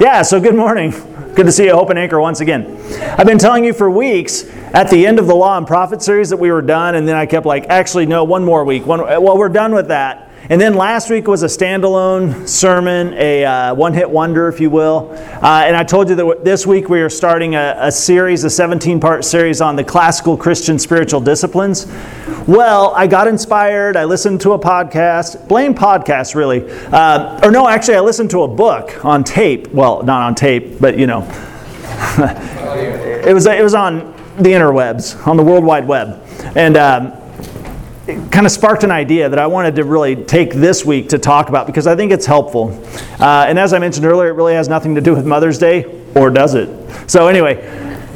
Yeah, so good morning. Good to see you, Hope and Anchor, once again. I've been telling you for weeks at the end of the Law and Prophet series that we were done, and then I kept like, actually, no, one more week. One, well, we're done with that. And then last week was a standalone sermon, a uh, one hit wonder, if you will. Uh, and I told you that this week we are starting a, a series, a 17 part series on the classical Christian spiritual disciplines. Well, I got inspired. I listened to a podcast, blame podcast really. Uh, or no, actually, I listened to a book on tape. Well, not on tape, but you know. it, was, it was on the interwebs, on the World Wide Web. And um, kind of sparked an idea that I wanted to really take this week to talk about because I think it's helpful. Uh, and as I mentioned earlier, it really has nothing to do with Mother's Day, or does it? So, anyway,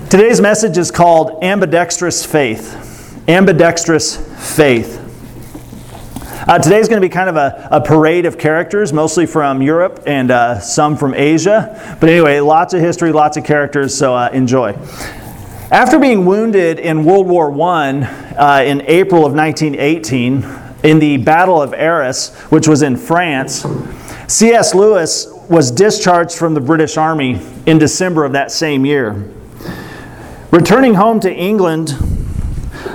today's message is called Ambidextrous Faith. Ambidextrous Faith. Uh, today's going to be kind of a, a, parade of characters, mostly from Europe and uh, some from Asia. But anyway, lots of history, lots of characters, so uh, enjoy. After being wounded in World War I uh, in April of 1918, in the Battle of Arras, which was in France, C.S. Lewis was discharged from the British Army in December of that same year. Returning home to England,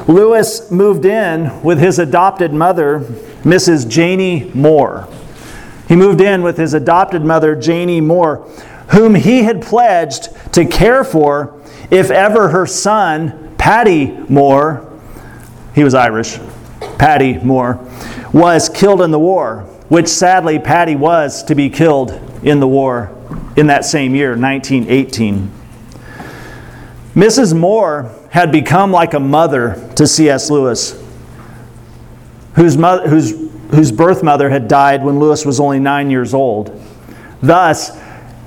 Lewis moved in with his adopted mother, Mrs. Janie Moore. He moved in with his adopted mother, Janie Moore, whom he had pledged to care for if ever her son, Paddy Moore, he was Irish, Paddy Moore, was killed in the war, which sadly Paddy was to be killed in the war in that same year, 1918. Mrs. Moore had become like a mother to C.S. Lewis, whose, mother, whose, whose birth mother had died when Lewis was only nine years old. Thus,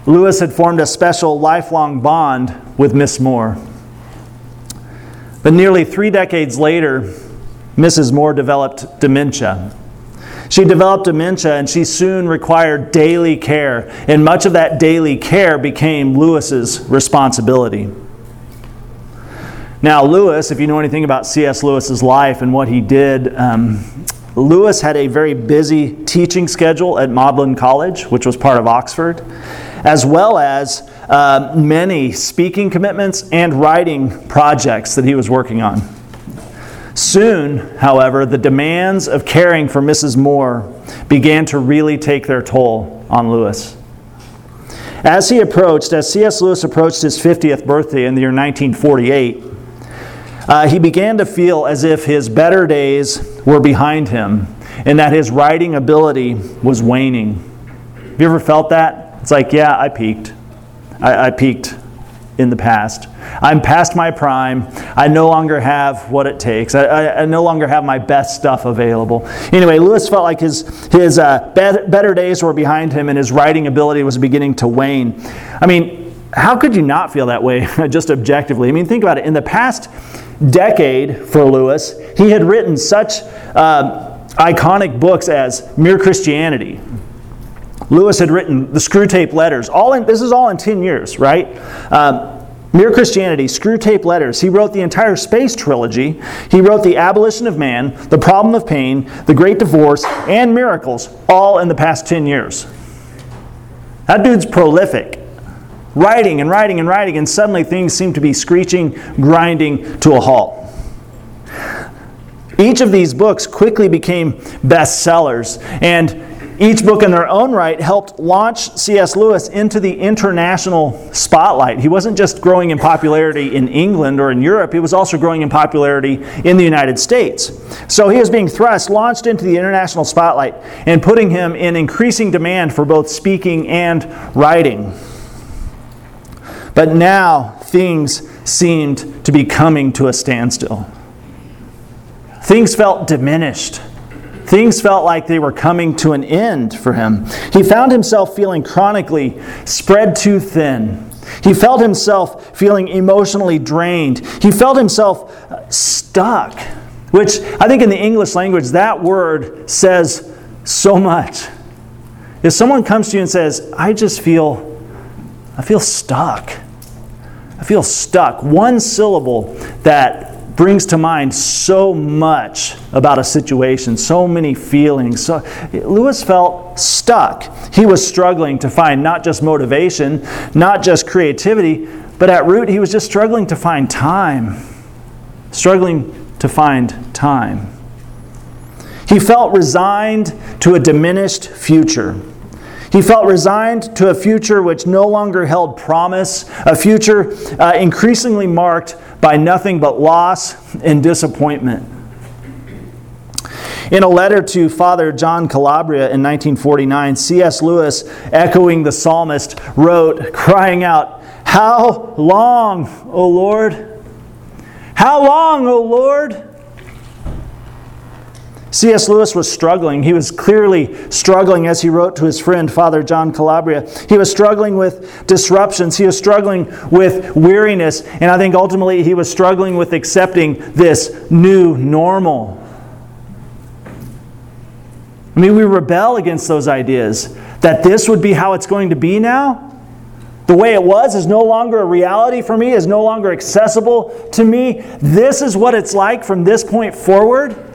Lewis had formed a special lifelong bond with Miss Moore. But nearly three decades later, Mrs. Moore developed dementia. She developed dementia and she soon required daily care, and much of that daily care became Lewis's responsibility. Now, Lewis, if you know anything about C.S. Lewis's life and what he did, um, Lewis had a very busy teaching schedule at Magdalen College, which was part of Oxford as well as uh, many speaking commitments and writing projects that he was working on. Soon, however, the demands of caring for Mrs. Moore began to really take their toll on Lewis. As he approached, as C.S. Lewis approached his 50th birthday in the year 1948, uh, he began to feel as if his better days were behind him and that his writing ability was waning. Have you ever felt that? It's like, yeah, I peaked. I, I peaked in the past. I'm past my prime. I no longer have what it takes. I, I, I, no longer have my best stuff available. Anyway, Lewis felt like his, his uh, better days were behind him and his writing ability was beginning to wane. I mean, how could you not feel that way, just objectively? I mean, think about it. In the past decade for Lewis, he had written such uh, iconic books as Mere Christianity, Lewis had written the Screwtape Letters. All in, this is all in 10 years, right? Um, Mere Christianity, Screwtape Letters. He wrote the entire Space Trilogy. He wrote The Abolition of Man, The Problem of Pain, The Great Divorce, and Miracles, all in the past 10 years. That dude's prolific. Writing and writing and writing, and suddenly things seem to be screeching, grinding to a halt. Each of these books quickly became bestsellers, and each book in their own right helped launch C.S. Lewis into the international spotlight. He wasn't just growing in popularity in England or in Europe, he was also growing in popularity in the United States. So he was being thrust, launched into the international spotlight, and putting him in increasing demand for both speaking and writing. But now things seemed to be coming to a standstill. Things felt diminished. Things felt like they were coming to an end for him. He found himself feeling chronically spread too thin. He felt himself feeling emotionally drained. He felt himself uh, stuck, which I think in the English language, that word says so much. If someone comes to you and says, I just feel, I feel stuck. I feel stuck. One syllable that brings to mind so much about a situation, so many feelings. So Lewis felt stuck. He was struggling to find not just motivation, not just creativity, but at root, he was just struggling to find time. Struggling to find time. He felt resigned to a diminished future. He felt resigned to a future which no longer held promise, a future uh, increasingly marked by nothing but loss and disappointment. In a letter to Father John Calabria in 1949, C.S. Lewis, echoing the psalmist, wrote, crying out, How long, O Lord? How long, O Lord? C.S. Lewis was struggling. He was clearly struggling as he wrote to his friend, Father John Calabria. He was struggling with disruptions. He was struggling with weariness. And I think ultimately he was struggling with accepting this new normal. I mean, we rebel against those ideas that this would be how it's going to be now. The way it was is no longer a reality for me, is no longer accessible to me. This is what it's like from this point forward.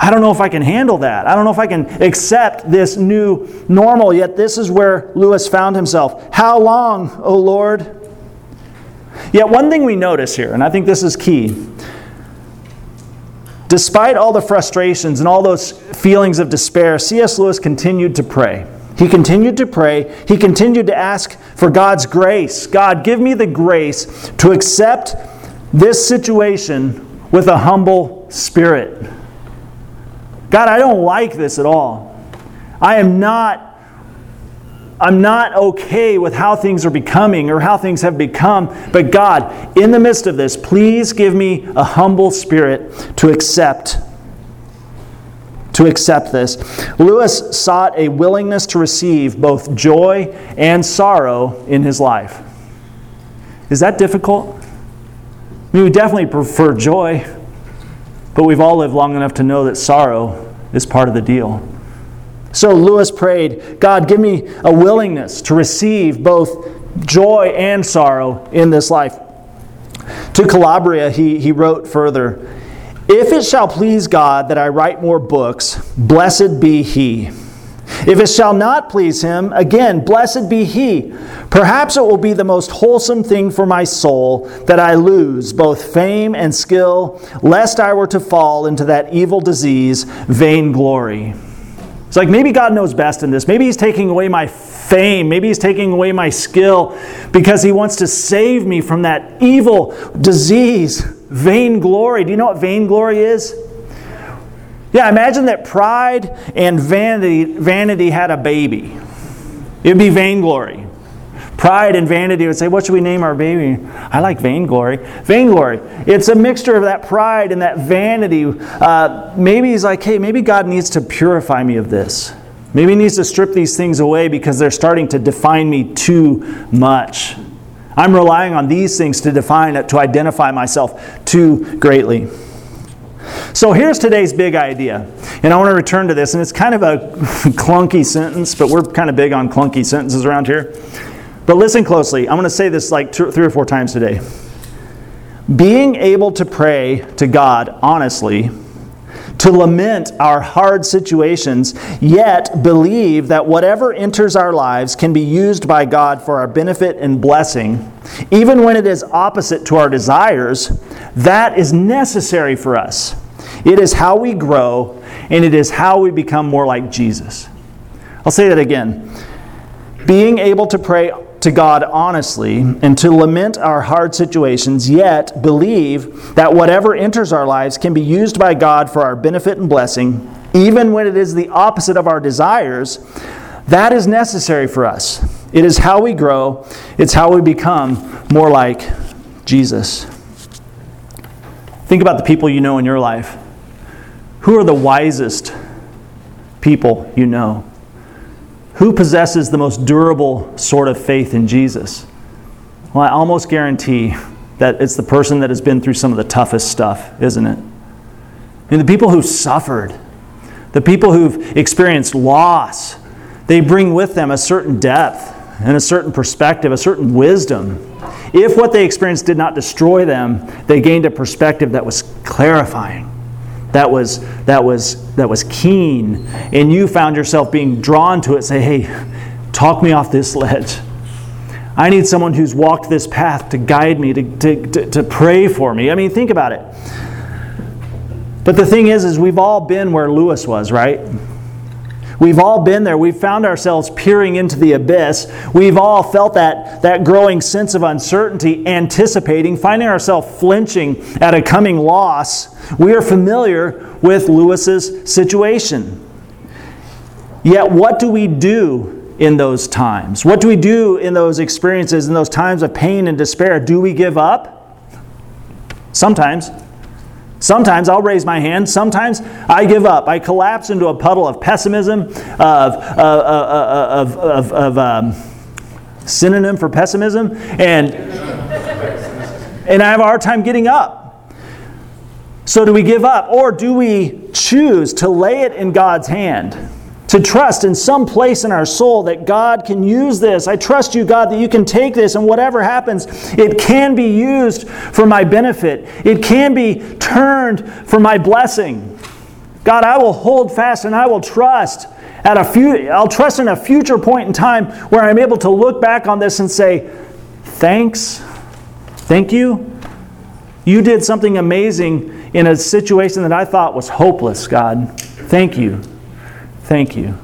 I don't know if I can handle that. I don't know if I can accept this new normal. Yet, this is where Lewis found himself. How long, O Lord? Yet, one thing we notice here, and I think this is key despite all the frustrations and all those feelings of despair, C.S. Lewis continued to pray. He continued to pray. He continued to ask for God's grace. God, give me the grace to accept this situation with a humble spirit. God, I don't like this at all. I am not I'm not okay with how things are becoming or how things have become. But God, in the midst of this, please give me a humble spirit to accept to accept this. Lewis sought a willingness to receive both joy and sorrow in his life. Is that difficult? We definitely prefer joy. But we've all lived long enough to know that sorrow is part of the deal. So Lewis prayed, God, give me a willingness to receive both joy and sorrow in this life. To Calabria, he, he wrote further If it shall please God that I write more books, blessed be He. If it shall not please him, again, blessed be he. Perhaps it will be the most wholesome thing for my soul that I lose both fame and skill, lest I were to fall into that evil disease, vainglory. It's like maybe God knows best in this. Maybe He's taking away my fame. Maybe He's taking away my skill because He wants to save me from that evil disease, vainglory. Do you know what vainglory is? Yeah, imagine that pride and vanity, vanity had a baby. It would be vainglory. Pride and vanity would say, What should we name our baby? I like vainglory. Vainglory. It's a mixture of that pride and that vanity. Uh, maybe he's like, Hey, maybe God needs to purify me of this. Maybe he needs to strip these things away because they're starting to define me too much. I'm relying on these things to define to identify myself too greatly. So here's today's big idea. And I want to return to this, and it's kind of a clunky sentence, but we're kind of big on clunky sentences around here. But listen closely. I'm going to say this like two, three or four times today. Being able to pray to God honestly, to lament our hard situations, yet believe that whatever enters our lives can be used by God for our benefit and blessing, even when it is opposite to our desires, that is necessary for us. It is how we grow, and it is how we become more like Jesus. I'll say that again. Being able to pray to God honestly and to lament our hard situations, yet believe that whatever enters our lives can be used by God for our benefit and blessing, even when it is the opposite of our desires, that is necessary for us. It is how we grow, it's how we become more like Jesus. Think about the people you know in your life. Who are the wisest people you know? Who possesses the most durable sort of faith in Jesus? Well, I almost guarantee that it's the person that has been through some of the toughest stuff, isn't it? And the people who've suffered, the people who've experienced loss, they bring with them a certain depth and a certain perspective, a certain wisdom. If what they experienced did not destroy them, they gained a perspective that was clarifying, that was, that was, that was keen, and you found yourself being drawn to it. Say, hey, talk me off this ledge. I need someone who's walked this path to guide me, to, to, to, to pray for me. I mean, think about it. But the thing is, is we've all been where Lewis was, right? We've all been there. We've found ourselves peering into the abyss. We've all felt that, that growing sense of uncertainty, anticipating, finding ourselves flinching at a coming loss. We are familiar with Lewis's situation. Yet, what do we do in those times? What do we do in those experiences, in those times of pain and despair? Do we give up? Sometimes. Sometimes I'll raise my hand. Sometimes I give up. I collapse into a puddle of pessimism, of, of, of, of um, synonym for pessimism, and, and I have a hard time getting up. So, do we give up? Or do we choose to lay it in God's hand? To trust in some place in our soul that God can use this. I trust you, God, that you can take this and whatever happens, it can be used for my benefit. It can be turned for my blessing. God, I will hold fast and I will trust at a few I'll trust in a future point in time where I'm able to look back on this and say, "Thanks. Thank you. You did something amazing in a situation that I thought was hopeless, God. Thank you." Thank you.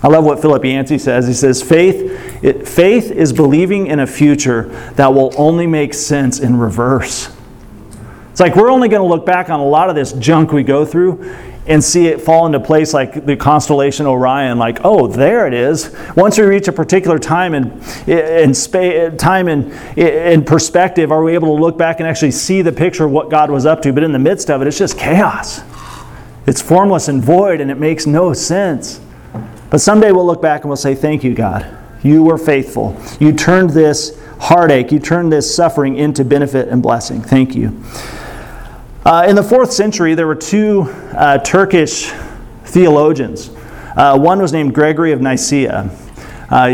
I love what Philip Yancey says. He says, faith, it, faith is believing in a future that will only make sense in reverse. It's like we're only going to look back on a lot of this junk we go through and see it fall into place like the constellation Orion, like, oh, there it is. Once we reach a particular time in, in space, time in, in perspective, are we able to look back and actually see the picture of what God was up to? But in the midst of it, it's just chaos. It's formless and void and it makes no sense. But someday we'll look back and we'll say, Thank you, God. You were faithful. You turned this heartache, you turned this suffering into benefit and blessing. Thank you. Uh, in the fourth century, there were two uh, Turkish theologians. Uh, one was named Gregory of Nyssa, uh,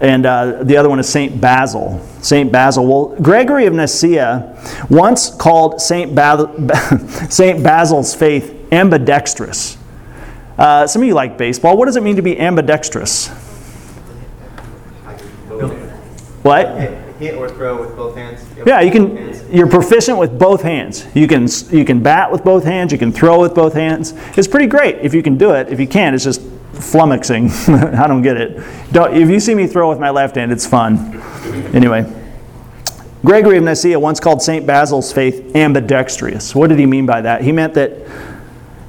and uh, the other one is St. Basil. St. Basil. Well, Gregory of Nyssa once called St. Ba-. Basil's faith ambidextrous. Uh, some of you like baseball. What does it mean to be ambidextrous? What? Hit or throw with both hands. Yep. Yeah, you can. You're proficient with both hands. You can you can bat with both hands. You can throw with both hands. It's pretty great if you can do it. If you can't, it's just flummoxing. I don't get it. Don't, if you see me throw with my left hand, it's fun. Anyway. Gregory of Nyssa once called St. Basil's faith ambidextrous. What did he mean by that? He meant that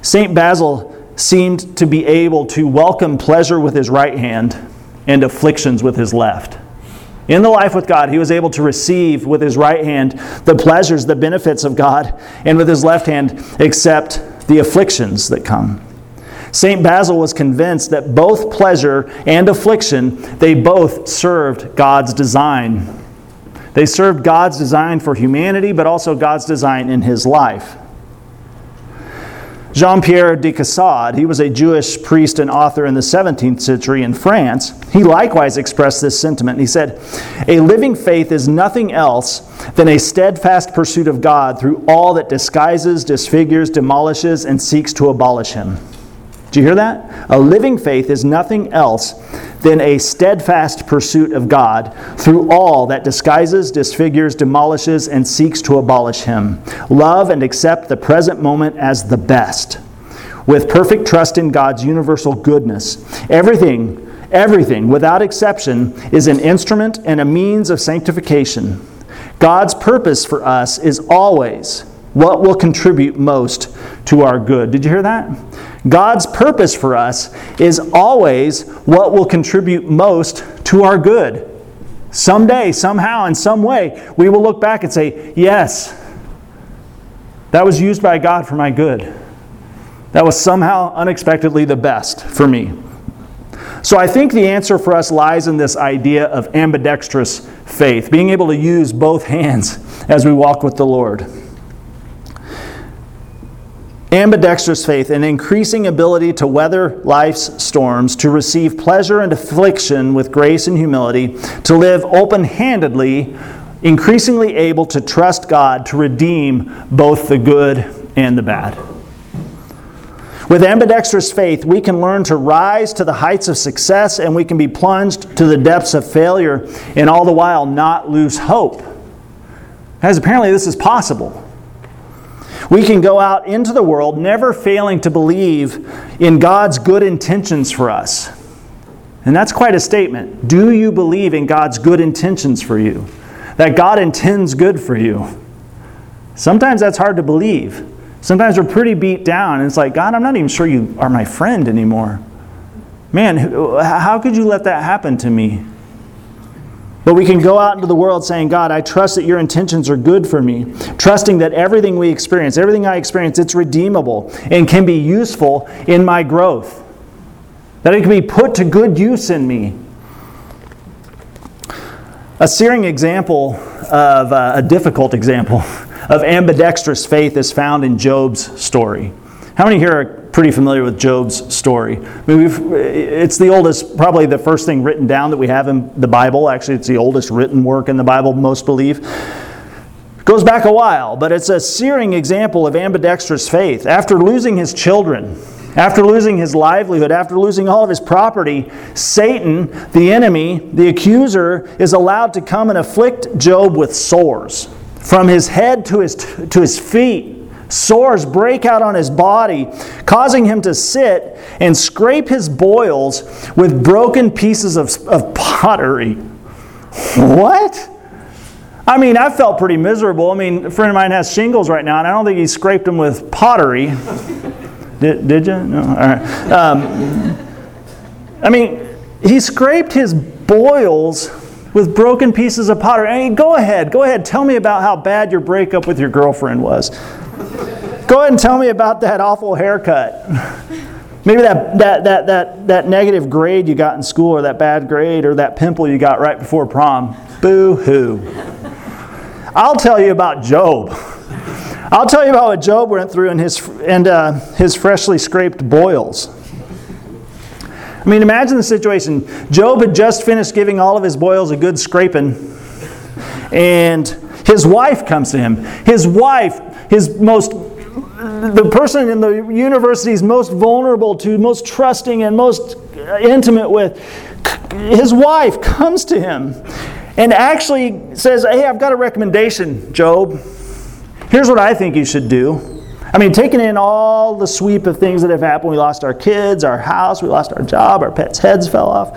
St. Basil seemed to be able to welcome pleasure with his right hand and afflictions with his left. In the life with God, he was able to receive with his right hand the pleasures, the benefits of God, and with his left hand accept the afflictions that come. St. Basil was convinced that both pleasure and affliction, they both served God's design. They served God's design for humanity, but also God's design in his life. Jean Pierre de Caussade, he was a Jesuit priest and author in the 17th century in France. He likewise expressed this sentiment. He said, A living faith is nothing else than a steadfast pursuit of God through all that disguises, disfigures, demolishes, and seeks to abolish him. Do you hear that? A living faith is nothing else than a steadfast pursuit of God through all that disguises, disfigures, demolishes, and seeks to abolish Him. Love and accept the present moment as the best. With perfect trust in God's universal goodness. Everything, everything, without exception, is an instrument and a means of sanctification. God's purpose for us is always what will contribute most to our good. Did you hear that? God's purpose for us is always what will contribute most to our good. Someday, somehow, in some way, we will look back and say, Yes, that was used by God for my good. That was somehow unexpectedly the best for me. So I think the answer for us lies in this idea of ambidextrous faith, being able to use both hands as we walk with the Lord. Ambidextrous faith, an increasing ability to weather life's storms, to receive pleasure and affliction with grace and humility, to live open handedly, increasingly able to trust God to redeem both the good and the bad. With ambidextrous faith, we can learn to rise to the heights of success and we can be plunged to the depths of failure and all the while not lose hope. As apparently this is possible. We can go out into the world never failing to believe in God's good intentions for us. And that's quite a statement. Do you believe in God's good intentions for you? That God intends good for you? Sometimes that's hard to believe. Sometimes we're pretty beat down, and it's like, God, I'm not even sure you are my friend anymore. Man, how could you let that happen to me? But we can go out into the world saying, God, I trust that your intentions are good for me, trusting that everything we experience, everything I experience, it's redeemable and can be useful in my growth, that it can be put to good use in me. A searing example of uh, a difficult example of ambidextrous faith is found in Job's story. How many here are pretty familiar with Job's story? I mean, it's the oldest, probably the first thing written down that we have in the Bible. Actually, it's the oldest written work in the Bible, most believe. It goes back a while, but it's a searing example of ambidextrous faith. After losing his children, after losing his livelihood, after losing all of his property, Satan, the enemy, the accuser, is allowed to come and afflict Job with sores from his head to his, to his feet. Sores break out on his body, causing him to sit and scrape his boils with broken pieces of, of pottery. What? I mean, I felt pretty miserable. I mean, a friend of mine has shingles right now, and I don't think he scraped them with pottery. did, did you? No. All right. Um, I mean, he scraped his boils with broken pieces of pottery. I mean, go ahead, go ahead. Tell me about how bad your breakup with your girlfriend was. Go ahead and tell me about that awful haircut. Maybe that, that, that, that, that negative grade you got in school, or that bad grade, or that pimple you got right before prom. Boo hoo. I'll tell you about Job. I'll tell you about what Job went through in his, and, uh, his freshly scraped boils. I mean, imagine the situation. Job had just finished giving all of his boils a good scraping, and his wife comes to him. His wife, his most the person in the university's most vulnerable to, most trusting, and most intimate with, his wife comes to him and actually says, Hey, I've got a recommendation, Job. Here's what I think you should do. I mean, taking in all the sweep of things that have happened, we lost our kids, our house, we lost our job, our pets' heads fell off.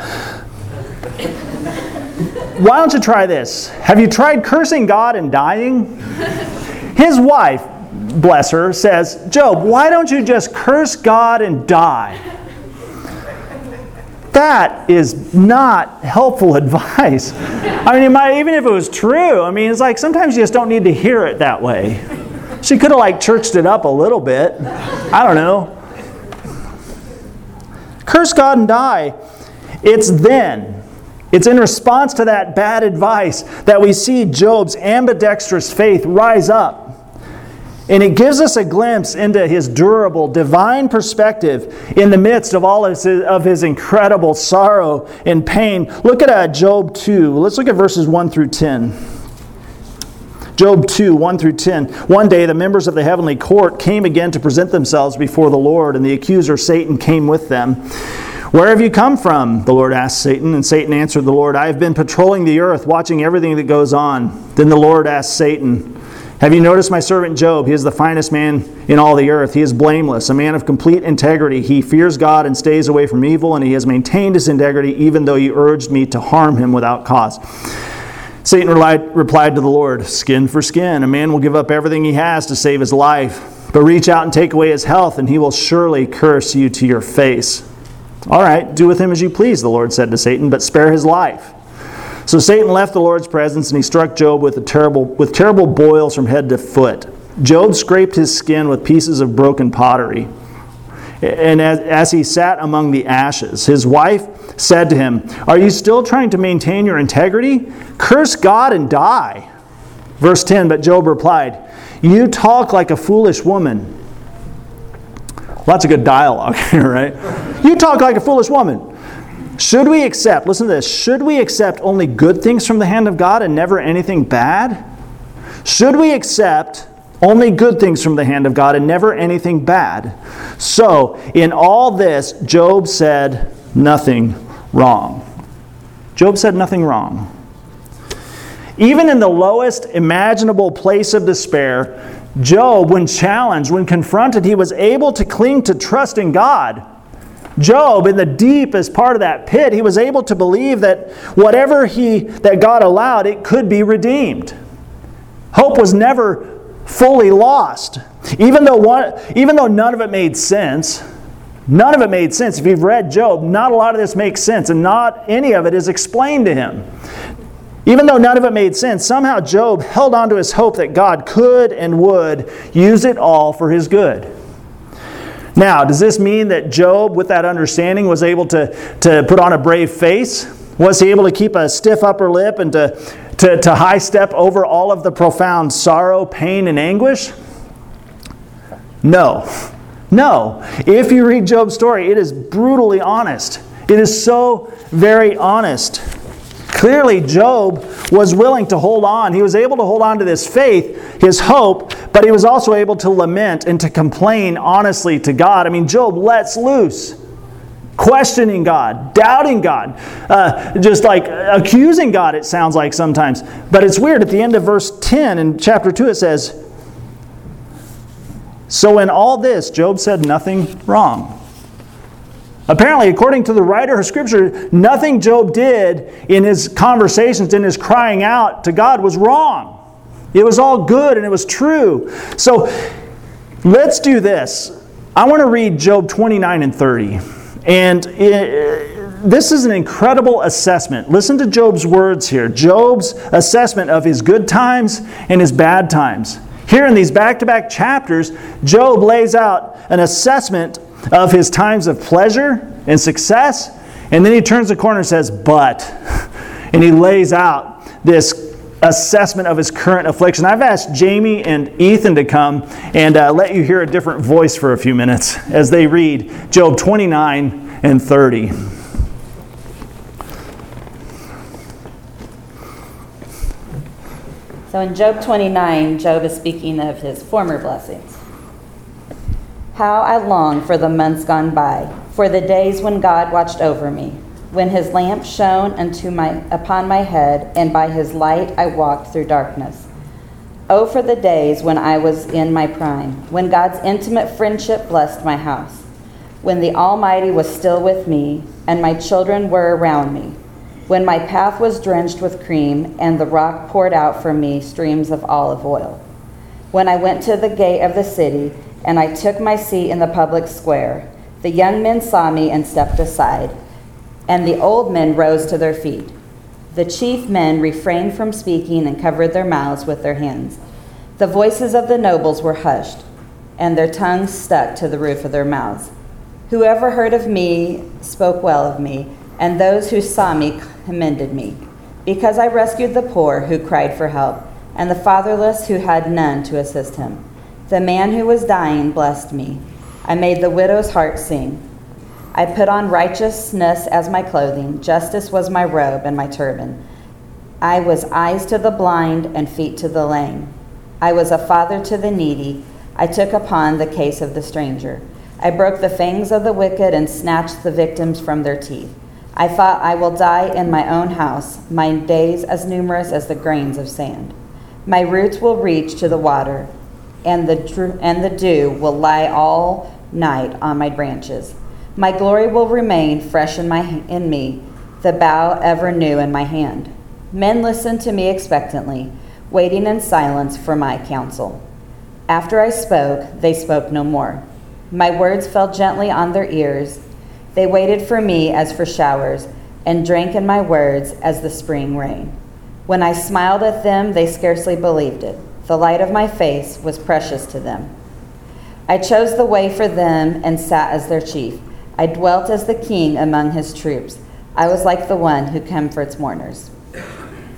Why don't you try this? Have you tried cursing God and dying? His wife, bless her, says, Job, why don't you just curse God and die? That is not helpful advice. I mean, might, even if it was true, I mean, it's like sometimes you just don't need to hear it that way. She could have like churched it up a little bit. I don't know. Curse God and die. It's then, it's in response to that bad advice that we see Job's ambidextrous faith rise up. And it gives us a glimpse into his durable, divine perspective in the midst of all of his, of his incredible sorrow and pain. Look at uh, Job 2. Let's look at verses 1 through 10. Job 2, 1 through 10. One day the members of the heavenly court came again to present themselves before the Lord, and the accuser Satan came with them. Where have you come from? The Lord asked Satan, and Satan answered the Lord, I have been patrolling the earth, watching everything that goes on. Then the Lord asked Satan, Have you noticed my servant Job? He is the finest man in all the earth. He is blameless, a man of complete integrity. He fears God and stays away from evil, and he has maintained his integrity even though you urged me to harm him without cause. Satan replied to the Lord, Skin for skin. A man will give up everything he has to save his life, but reach out and take away his health, and he will surely curse you to your face. All right, do with him as you please, the Lord said to Satan, but spare his life. So Satan left the Lord's presence, and he struck Job with, terrible, with terrible boils from head to foot. Job scraped his skin with pieces of broken pottery. And as, as he sat among the ashes, his wife said to him, Are you still trying to maintain your integrity? Curse God and die. Verse 10 But Job replied, You talk like a foolish woman. Lots of good dialogue here, right? You talk like a foolish woman. Should we accept, listen to this, should we accept only good things from the hand of God and never anything bad? Should we accept only good things from the hand of God and never anything bad? So, in all this, Job said nothing wrong. Job said nothing wrong. Even in the lowest imaginable place of despair, Job, when challenged, when confronted, he was able to cling to trust in God. Job, in the deepest part of that pit, he was able to believe that whatever he that God allowed, it could be redeemed. Hope was never fully lost. Even though one, even though none of it made sense, none of it made sense. If you've read Job, not a lot of this makes sense, and not any of it is explained to him. Even though none of it made sense, somehow Job held on to his hope that God could and would use it all for his good. Now, does this mean that Job, with that understanding, was able to, to put on a brave face? Was he able to keep a stiff upper lip and to, to, to high step over all of the profound sorrow, pain, and anguish? No. No. If you read Job's story, it is brutally honest. It is so very honest. Clearly, Job was willing to hold on. He was able to hold on to this faith, his hope, but he was also able to lament and to complain honestly to God. I mean, Job lets loose, questioning God, doubting God, uh, just like accusing God, it sounds like sometimes. But it's weird. At the end of verse 10 in chapter 2, it says, So in all this, Job said nothing wrong. Apparently, according to the writer of Scripture, nothing Job did in his conversations, in his crying out to God, was wrong. It was all good and it was true. So let's do this. I want to read Job 29 and 30. And it, this is an incredible assessment. Listen to Job's words here Job's assessment of his good times and his bad times. Here in these back to back chapters, Job lays out an assessment of his times of pleasure and success. And then he turns the corner and says, But. And he lays out this assessment of his current affliction. I've asked Jamie and Ethan to come and uh, let you hear a different voice for a few minutes as they read Job 29 and 30. So in Job 29, Job is speaking of his former blessings. How I long for the months gone by, for the days when God watched over me, when his lamp shone unto my, upon my head, and by his light I walked through darkness. Oh, for the days when I was in my prime, when God's intimate friendship blessed my house, when the Almighty was still with me, and my children were around me, when my path was drenched with cream, and the rock poured out for me streams of olive oil. When I went to the gate of the city, and I took my seat in the public square. The young men saw me and stepped aside, and the old men rose to their feet. The chief men refrained from speaking and covered their mouths with their hands. The voices of the nobles were hushed, and their tongues stuck to the roof of their mouths. Whoever heard of me spoke well of me, and those who saw me commended me, because I rescued the poor who cried for help, and the fatherless who had none to assist him. The man who was dying blessed me. I made the widow's heart sing. I put on righteousness as my clothing, justice was my robe and my turban. I was eyes to the blind and feet to the lame. I was a father to the needy. I took upon the case of the stranger. I broke the fangs of the wicked and snatched the victims from their teeth. I thought I will die in my own house, my days as numerous as the grains of sand. My roots will reach to the water and the, and the dew will lie all night on my branches. My glory will remain fresh in, my, in me, the bow ever new in my hand. Men listened to me expectantly, waiting in silence for my counsel. After I spoke, they spoke no more. My words fell gently on their ears. They waited for me as for showers, and drank in my words as the spring rain. When I smiled at them, they scarcely believed it. The light of my face was precious to them. I chose the way for them and sat as their chief. I dwelt as the king among his troops. I was like the one who comforts mourners.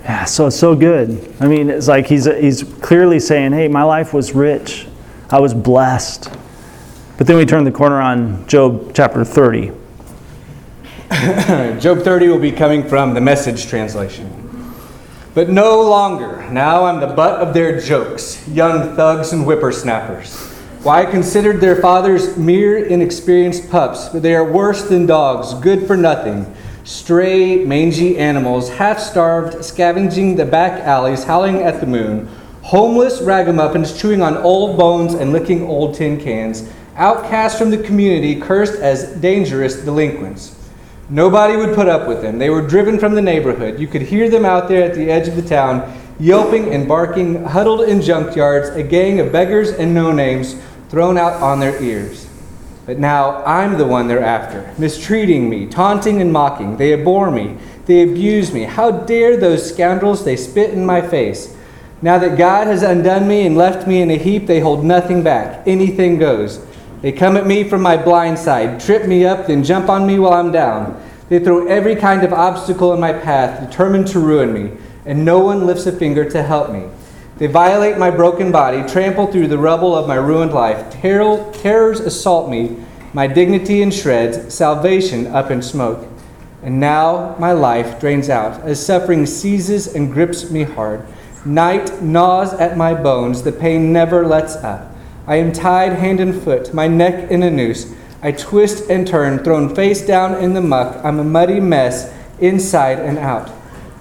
Yeah, so it's so good. I mean, it's like he's, he's clearly saying, hey, my life was rich. I was blessed. But then we turn the corner on Job chapter 30. Job 30 will be coming from the message translation. But no longer. Now I'm the butt of their jokes, young thugs and whippersnappers. Why I considered their fathers mere inexperienced pups, but they are worse than dogs, good for nothing. Stray, mangy animals, half starved, scavenging the back alleys, howling at the moon. Homeless ragamuffins chewing on old bones and licking old tin cans. Outcast from the community, cursed as dangerous delinquents. Nobody would put up with them. They were driven from the neighborhood. You could hear them out there at the edge of the town, yelping and barking, huddled in junkyards, a gang of beggars and no names thrown out on their ears. But now I'm the one they're after, mistreating me, taunting and mocking. They abhor me, they abuse me. How dare those scoundrels? They spit in my face. Now that God has undone me and left me in a heap, they hold nothing back. Anything goes. They come at me from my blind side, trip me up, then jump on me while I'm down. They throw every kind of obstacle in my path, determined to ruin me, and no one lifts a finger to help me. They violate my broken body, trample through the rubble of my ruined life. Terror, terrors assault me, my dignity in shreds, salvation up in smoke. And now my life drains out, as suffering seizes and grips me hard. Night gnaws at my bones, the pain never lets up. I am tied hand and foot, my neck in a noose. I twist and turn, thrown face down in the muck. I'm a muddy mess, inside and out.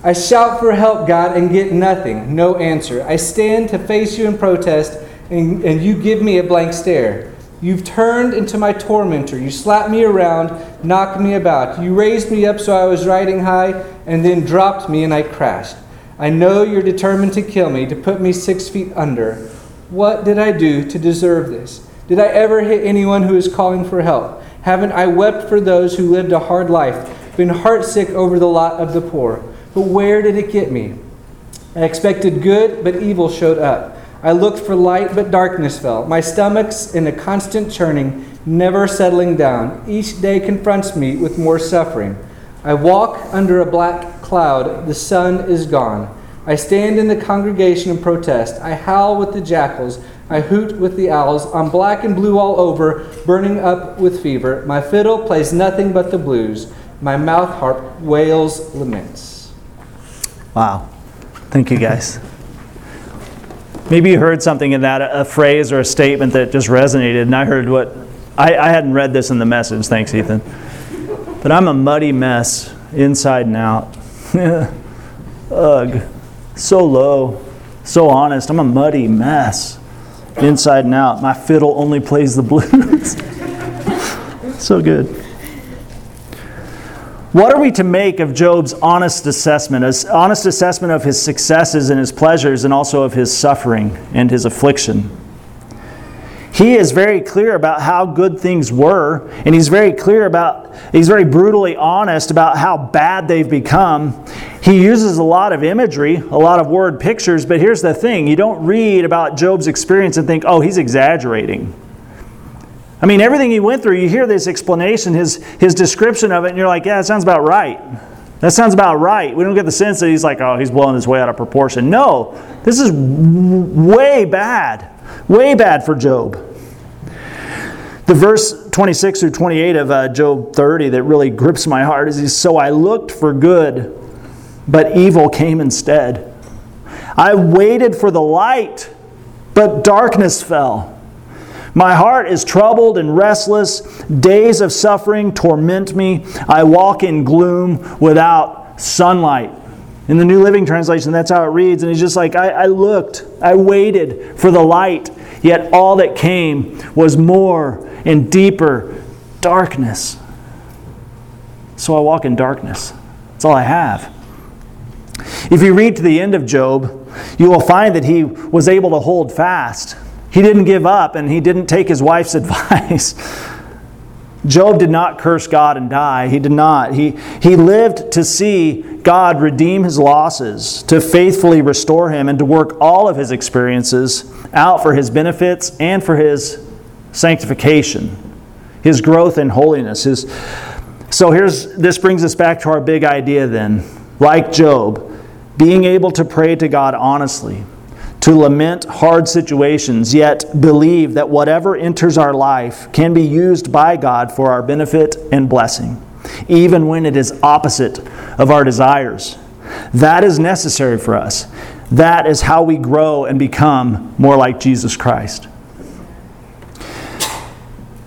I shout for help, God, and get nothing, no answer. I stand to face you in protest, and, and you give me a blank stare. You've turned into my tormentor. You slap me around, knock me about. You raised me up so I was riding high, and then dropped me and I crashed. I know you're determined to kill me, to put me six feet under. What did I do to deserve this? Did I ever hit anyone who is calling for help? Haven't I wept for those who lived a hard life, been heartsick over the lot of the poor? But where did it get me? I expected good, but evil showed up. I looked for light, but darkness fell. My stomach's in a constant churning, never settling down. Each day confronts me with more suffering. I walk under a black cloud, the sun is gone. I stand in the congregation and protest. I howl with the jackals. I hoot with the owls. I'm black and blue all over, burning up with fever. My fiddle plays nothing but the blues. My mouth harp wails laments. Wow. Thank you, guys. Maybe you heard something in that, a phrase or a statement that just resonated, and I heard what I, I hadn't read this in the message. Thanks, Ethan. But I'm a muddy mess, inside and out. Ugh so low, so honest. I'm a muddy mess inside and out. My fiddle only plays the blues. so good. What are we to make of Job's honest assessment, an honest assessment of his successes and his pleasures, and also of his suffering and his affliction? He is very clear about how good things were, and he's very clear about, he's very brutally honest about how bad they've become. He uses a lot of imagery, a lot of word pictures, but here's the thing you don't read about Job's experience and think, oh, he's exaggerating. I mean, everything he went through, you hear this explanation, his, his description of it, and you're like, yeah, that sounds about right. That sounds about right. We don't get the sense that he's like, oh, he's blowing his way out of proportion. No, this is way bad. Way bad for Job. The verse 26 through 28 of uh, Job 30 that really grips my heart is So I looked for good, but evil came instead. I waited for the light, but darkness fell. My heart is troubled and restless. Days of suffering torment me. I walk in gloom without sunlight. In the New Living Translation, that's how it reads. And he's just like, I, I looked, I waited for the light, yet all that came was more and deeper darkness. So I walk in darkness. That's all I have. If you read to the end of Job, you will find that he was able to hold fast. He didn't give up and he didn't take his wife's advice. Job did not curse God and die. He did not. He, he lived to see God redeem his losses, to faithfully restore him, and to work all of his experiences out for his benefits and for his sanctification, his growth in holiness. His, so here's this brings us back to our big idea then. Like Job, being able to pray to God honestly, to lament hard situations, yet believe that whatever enters our life can be used by God for our benefit and blessing, even when it is opposite of our desires. That is necessary for us. That is how we grow and become more like Jesus Christ.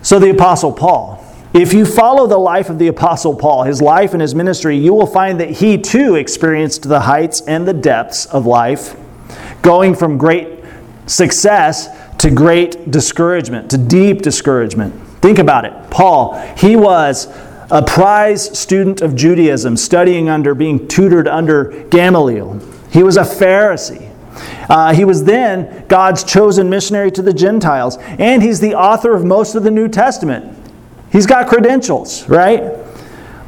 So, the Apostle Paul. If you follow the life of the Apostle Paul, his life and his ministry, you will find that he too experienced the heights and the depths of life, going from great success to great discouragement, to deep discouragement. Think about it. Paul, he was a prize student of Judaism, studying under, being tutored under Gamaliel. He was a Pharisee. Uh, he was then God's chosen missionary to the Gentiles, and he's the author of most of the New Testament. He's got credentials, right?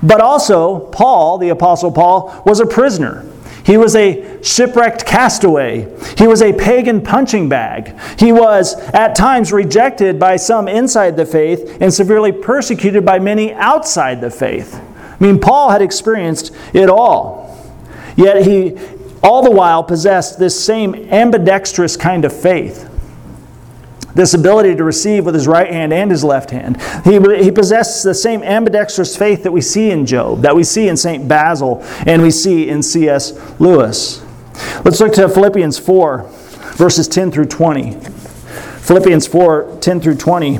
But also, Paul, the Apostle Paul, was a prisoner. He was a shipwrecked castaway. He was a pagan punching bag. He was, at times, rejected by some inside the faith and severely persecuted by many outside the faith. I mean, Paul had experienced it all. Yet he, all the while, possessed this same ambidextrous kind of faith this ability to receive with his right hand and his left hand. He, he possessed the same ambidextrous faith that we see in Job, that we see in St. Basil, and we see in C.S. Lewis. Let's look to Philippians 4, verses 10 through 20. Philippians 4, 10 through 20.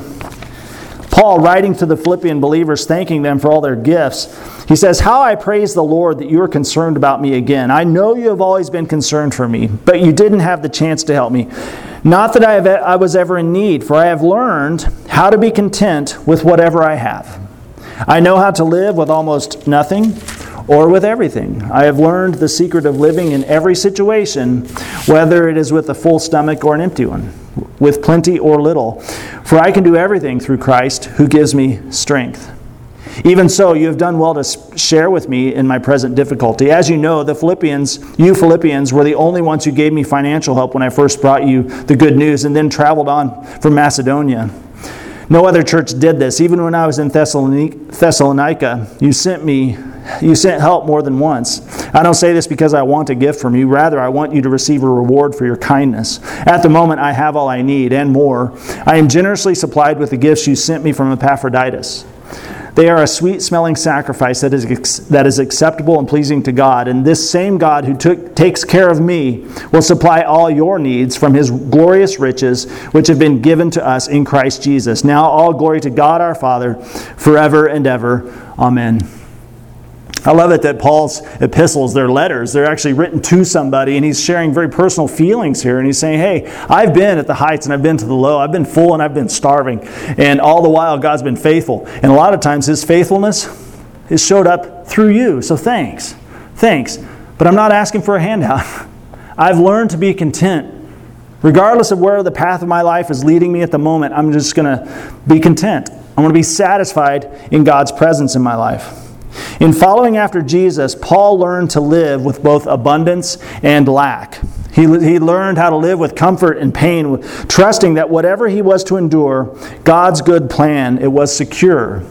Paul, writing to the Philippian believers, thanking them for all their gifts, he says, How I praise the Lord that you are concerned about me again. I know you have always been concerned for me, but you didn't have the chance to help me. Not that I, have, I was ever in need, for I have learned how to be content with whatever I have. I know how to live with almost nothing or with everything. I have learned the secret of living in every situation, whether it is with a full stomach or an empty one, with plenty or little. For I can do everything through Christ who gives me strength. Even so, you have done well to share with me in my present difficulty. As you know, the Philippians, you Philippians, were the only ones who gave me financial help when I first brought you the good news and then traveled on from Macedonia. No other church did this. Even when I was in Thessalonica, you sent me you sent help more than once. I don't say this because I want a gift from you. Rather, I want you to receive a reward for your kindness. At the moment, I have all I need and more. I am generously supplied with the gifts you sent me from Epaphroditus. They are a sweet smelling sacrifice that is, that is acceptable and pleasing to God. And this same God who took, takes care of me will supply all your needs from his glorious riches, which have been given to us in Christ Jesus. Now, all glory to God our Father forever and ever. Amen. I love it that Paul's epistles, their letters, they're actually written to somebody, and he's sharing very personal feelings here. And he's saying, Hey, I've been at the heights and I've been to the low. I've been full and I've been starving. And all the while, God's been faithful. And a lot of times, his faithfulness has showed up through you. So thanks. Thanks. But I'm not asking for a handout. I've learned to be content. Regardless of where the path of my life is leading me at the moment, I'm just going to be content. I want to be satisfied in God's presence in my life. In following after Jesus, Paul learned to live with both abundance and lack. He, he learned how to live with comfort and pain, trusting that whatever he was to endure, God's good plan, it was secure.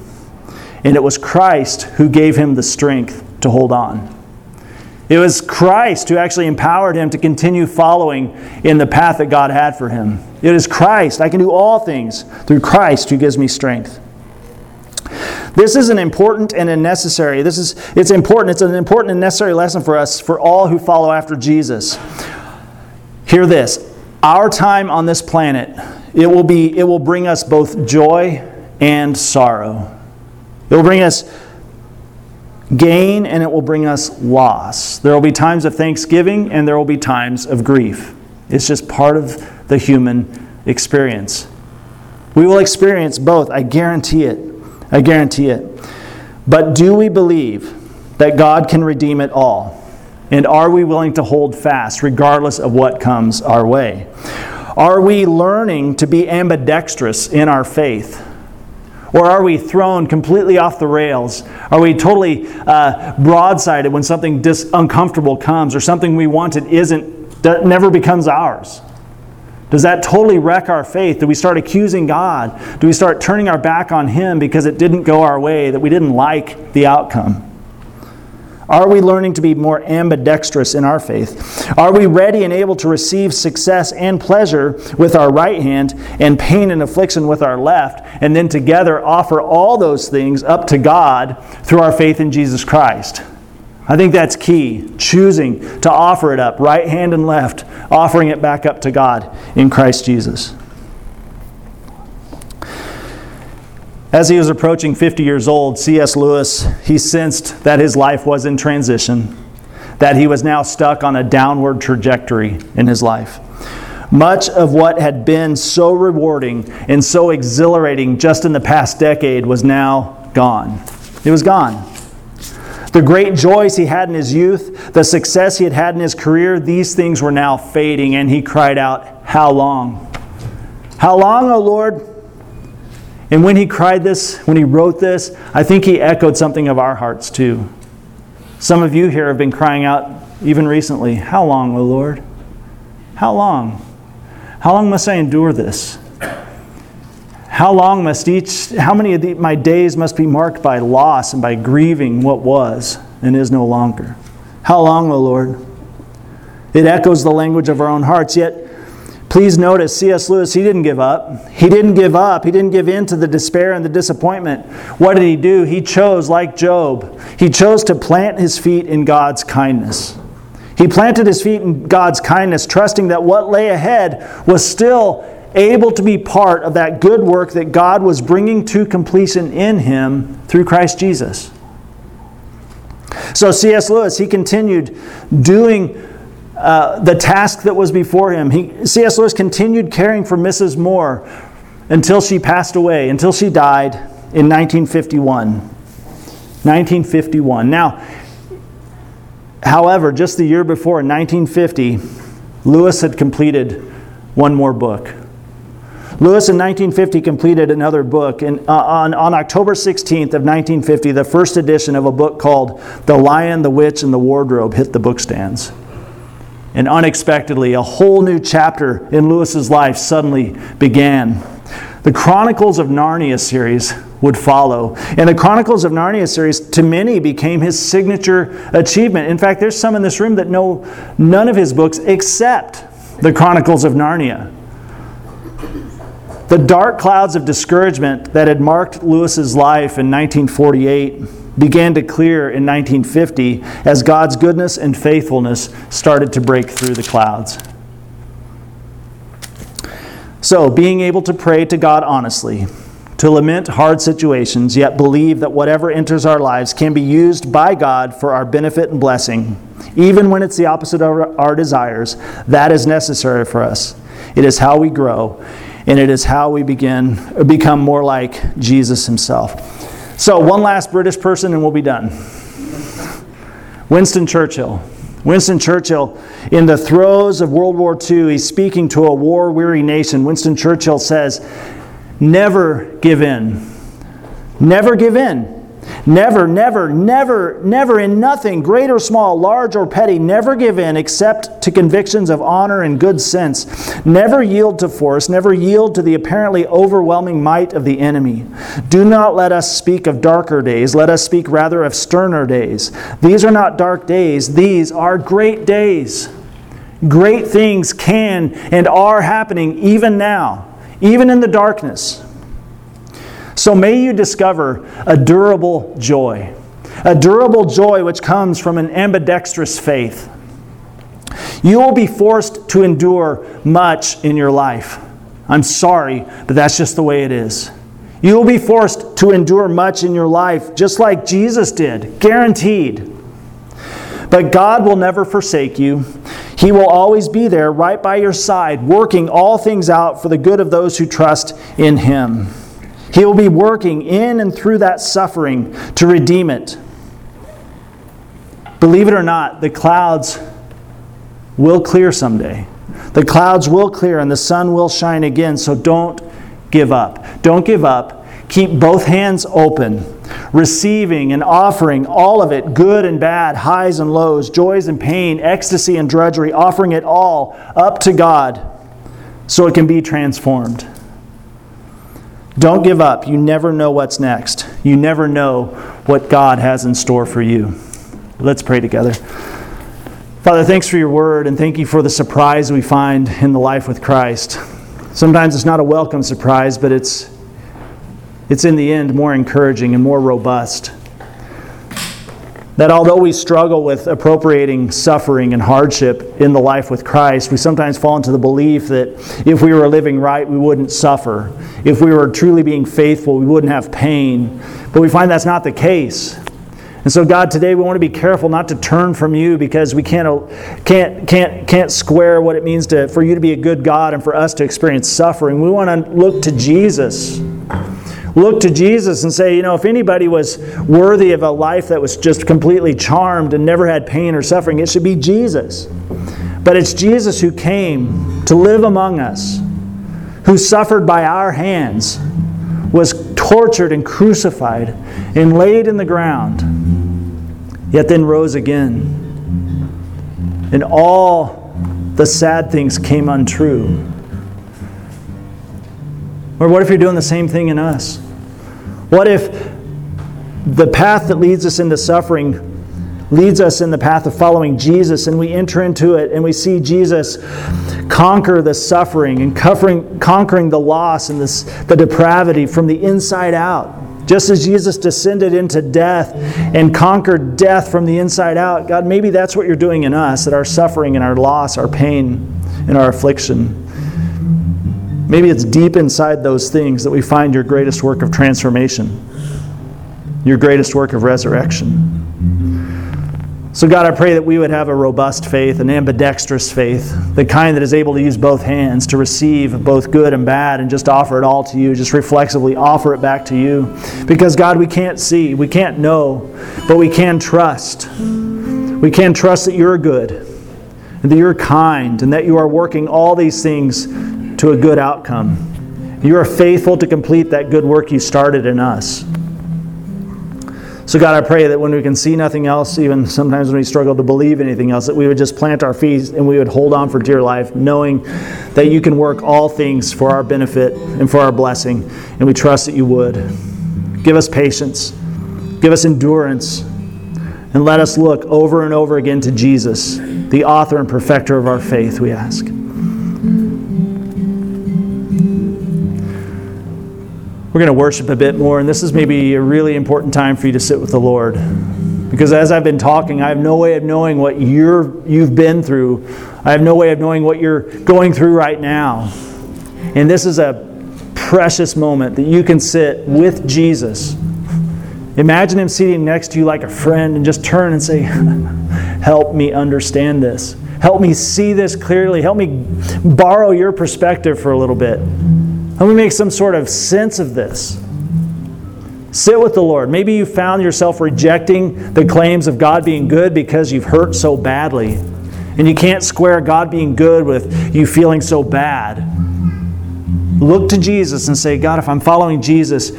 And it was Christ who gave him the strength to hold on. It was Christ who actually empowered him to continue following in the path that God had for him. It is Christ. I can do all things through Christ who gives me strength. This is an important and a necessary. This is it's important. It's an important and necessary lesson for us for all who follow after Jesus. Hear this. Our time on this planet, it will be it will bring us both joy and sorrow. It will bring us gain and it will bring us loss. There will be times of thanksgiving and there will be times of grief. It's just part of the human experience. We will experience both, I guarantee it. I guarantee it. But do we believe that God can redeem it all? And are we willing to hold fast regardless of what comes our way? Are we learning to be ambidextrous in our faith? Or are we thrown completely off the rails? Are we totally uh, broadsided when something dis- uncomfortable comes or something we wanted isn't, never becomes ours? Does that totally wreck our faith? Do we start accusing God? Do we start turning our back on Him because it didn't go our way, that we didn't like the outcome? Are we learning to be more ambidextrous in our faith? Are we ready and able to receive success and pleasure with our right hand and pain and affliction with our left, and then together offer all those things up to God through our faith in Jesus Christ? I think that's key. Choosing to offer it up, right hand and left, offering it back up to God in Christ Jesus. As he was approaching 50 years old, C.S. Lewis, he sensed that his life was in transition, that he was now stuck on a downward trajectory in his life. Much of what had been so rewarding and so exhilarating just in the past decade was now gone. It was gone. The great joys he had in his youth, the success he had had in his career, these things were now fading, and he cried out, How long? How long, O Lord? And when he cried this, when he wrote this, I think he echoed something of our hearts too. Some of you here have been crying out even recently, How long, O Lord? How long? How long must I endure this? How long must each, how many of the, my days must be marked by loss and by grieving what was and is no longer? How long, O Lord? It echoes the language of our own hearts, yet Please notice C.S. Lewis, he didn't give up. He didn't give up. He didn't give in to the despair and the disappointment. What did he do? He chose, like Job, he chose to plant his feet in God's kindness. He planted his feet in God's kindness, trusting that what lay ahead was still able to be part of that good work that God was bringing to completion in him through Christ Jesus. So, C.S. Lewis, he continued doing uh, the task that was before him. He, C.S. Lewis continued caring for Mrs. Moore until she passed away, until she died in 1951. 1951. Now, however, just the year before, in 1950, Lewis had completed one more book. Lewis in 1950 completed another book. And uh, on, on October 16th of 1950, the first edition of a book called The Lion, the Witch, and the Wardrobe hit the bookstands. And unexpectedly, a whole new chapter in Lewis's life suddenly began. The Chronicles of Narnia series would follow. And the Chronicles of Narnia series, to many, became his signature achievement. In fact, there's some in this room that know none of his books except the Chronicles of Narnia. The dark clouds of discouragement that had marked Lewis's life in 1948 began to clear in 1950 as God's goodness and faithfulness started to break through the clouds. So, being able to pray to God honestly, to lament hard situations, yet believe that whatever enters our lives can be used by God for our benefit and blessing, even when it's the opposite of our desires, that is necessary for us. It is how we grow, and it is how we begin become more like Jesus himself. So, one last British person and we'll be done. Winston Churchill. Winston Churchill, in the throes of World War II, he's speaking to a war weary nation. Winston Churchill says, Never give in. Never give in. Never, never, never, never in nothing, great or small, large or petty, never give in except to convictions of honor and good sense. Never yield to force, never yield to the apparently overwhelming might of the enemy. Do not let us speak of darker days, let us speak rather of sterner days. These are not dark days, these are great days. Great things can and are happening even now, even in the darkness. So may you discover a durable joy, a durable joy which comes from an ambidextrous faith. You will be forced to endure much in your life. I'm sorry, but that's just the way it is. You will be forced to endure much in your life, just like Jesus did, guaranteed. But God will never forsake you. He will always be there, right by your side, working all things out for the good of those who trust in Him. He will be working in and through that suffering to redeem it. Believe it or not, the clouds will clear someday. The clouds will clear and the sun will shine again, so don't give up. Don't give up. Keep both hands open, receiving and offering all of it, good and bad, highs and lows, joys and pain, ecstasy and drudgery, offering it all up to God so it can be transformed. Don't give up. You never know what's next. You never know what God has in store for you. Let's pray together. Father, thanks for your word and thank you for the surprise we find in the life with Christ. Sometimes it's not a welcome surprise, but it's, it's in the end more encouraging and more robust. That although we struggle with appropriating suffering and hardship in the life with Christ, we sometimes fall into the belief that if we were living right, we wouldn't suffer. If we were truly being faithful, we wouldn't have pain. But we find that's not the case. And so, God, today we want to be careful not to turn from you because we can't, can't, can't, can't square what it means to, for you to be a good God and for us to experience suffering. We want to look to Jesus look to Jesus and say, you know, if anybody was worthy of a life that was just completely charmed and never had pain or suffering, it should be Jesus. But it's Jesus who came to live among us, who suffered by our hands, was tortured and crucified and laid in the ground, yet then rose again. And all the sad things came untrue. Or what if you're doing the same thing in us? What if the path that leads us into suffering leads us in the path of following Jesus and we enter into it and we see Jesus conquer the suffering and covering, conquering the loss and this, the depravity from the inside out? Just as Jesus descended into death and conquered death from the inside out, God, maybe that's what you're doing in us, that our suffering and our loss, our pain and our affliction Maybe it's deep inside those things that we find your greatest work of transformation, your greatest work of resurrection. So, God, I pray that we would have a robust faith, an ambidextrous faith, the kind that is able to use both hands to receive both good and bad and just offer it all to you, just reflexively offer it back to you. Because, God, we can't see, we can't know, but we can trust. We can trust that you're good, and that you're kind, and that you are working all these things to a good outcome. You are faithful to complete that good work you started in us. So, God, I pray that when we can see nothing else, even sometimes when we struggle to believe anything else, that we would just plant our feet and we would hold on for dear life, knowing that you can work all things for our benefit and for our blessing. And we trust that you would. Give us patience, give us endurance, and let us look over and over again to Jesus, the author and perfecter of our faith, we ask. We're going to worship a bit more, and this is maybe a really important time for you to sit with the Lord. Because as I've been talking, I have no way of knowing what you're, you've been through. I have no way of knowing what you're going through right now. And this is a precious moment that you can sit with Jesus. Imagine him sitting next to you like a friend and just turn and say, Help me understand this. Help me see this clearly. Help me borrow your perspective for a little bit. Let me make some sort of sense of this. Sit with the Lord. Maybe you found yourself rejecting the claims of God being good because you've hurt so badly. And you can't square God being good with you feeling so bad. Look to Jesus and say, God, if I'm following Jesus,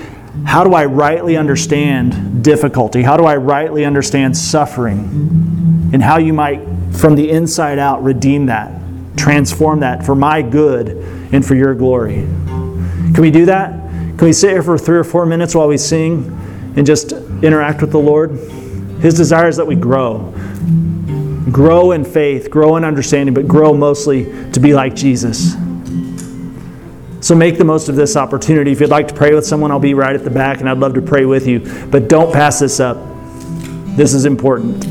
how do I rightly understand difficulty? How do I rightly understand suffering? And how you might, from the inside out, redeem that, transform that for my good and for your glory. Can we do that? Can we sit here for three or four minutes while we sing and just interact with the Lord? His desire is that we grow. Grow in faith, grow in understanding, but grow mostly to be like Jesus. So make the most of this opportunity. If you'd like to pray with someone, I'll be right at the back and I'd love to pray with you. But don't pass this up. This is important.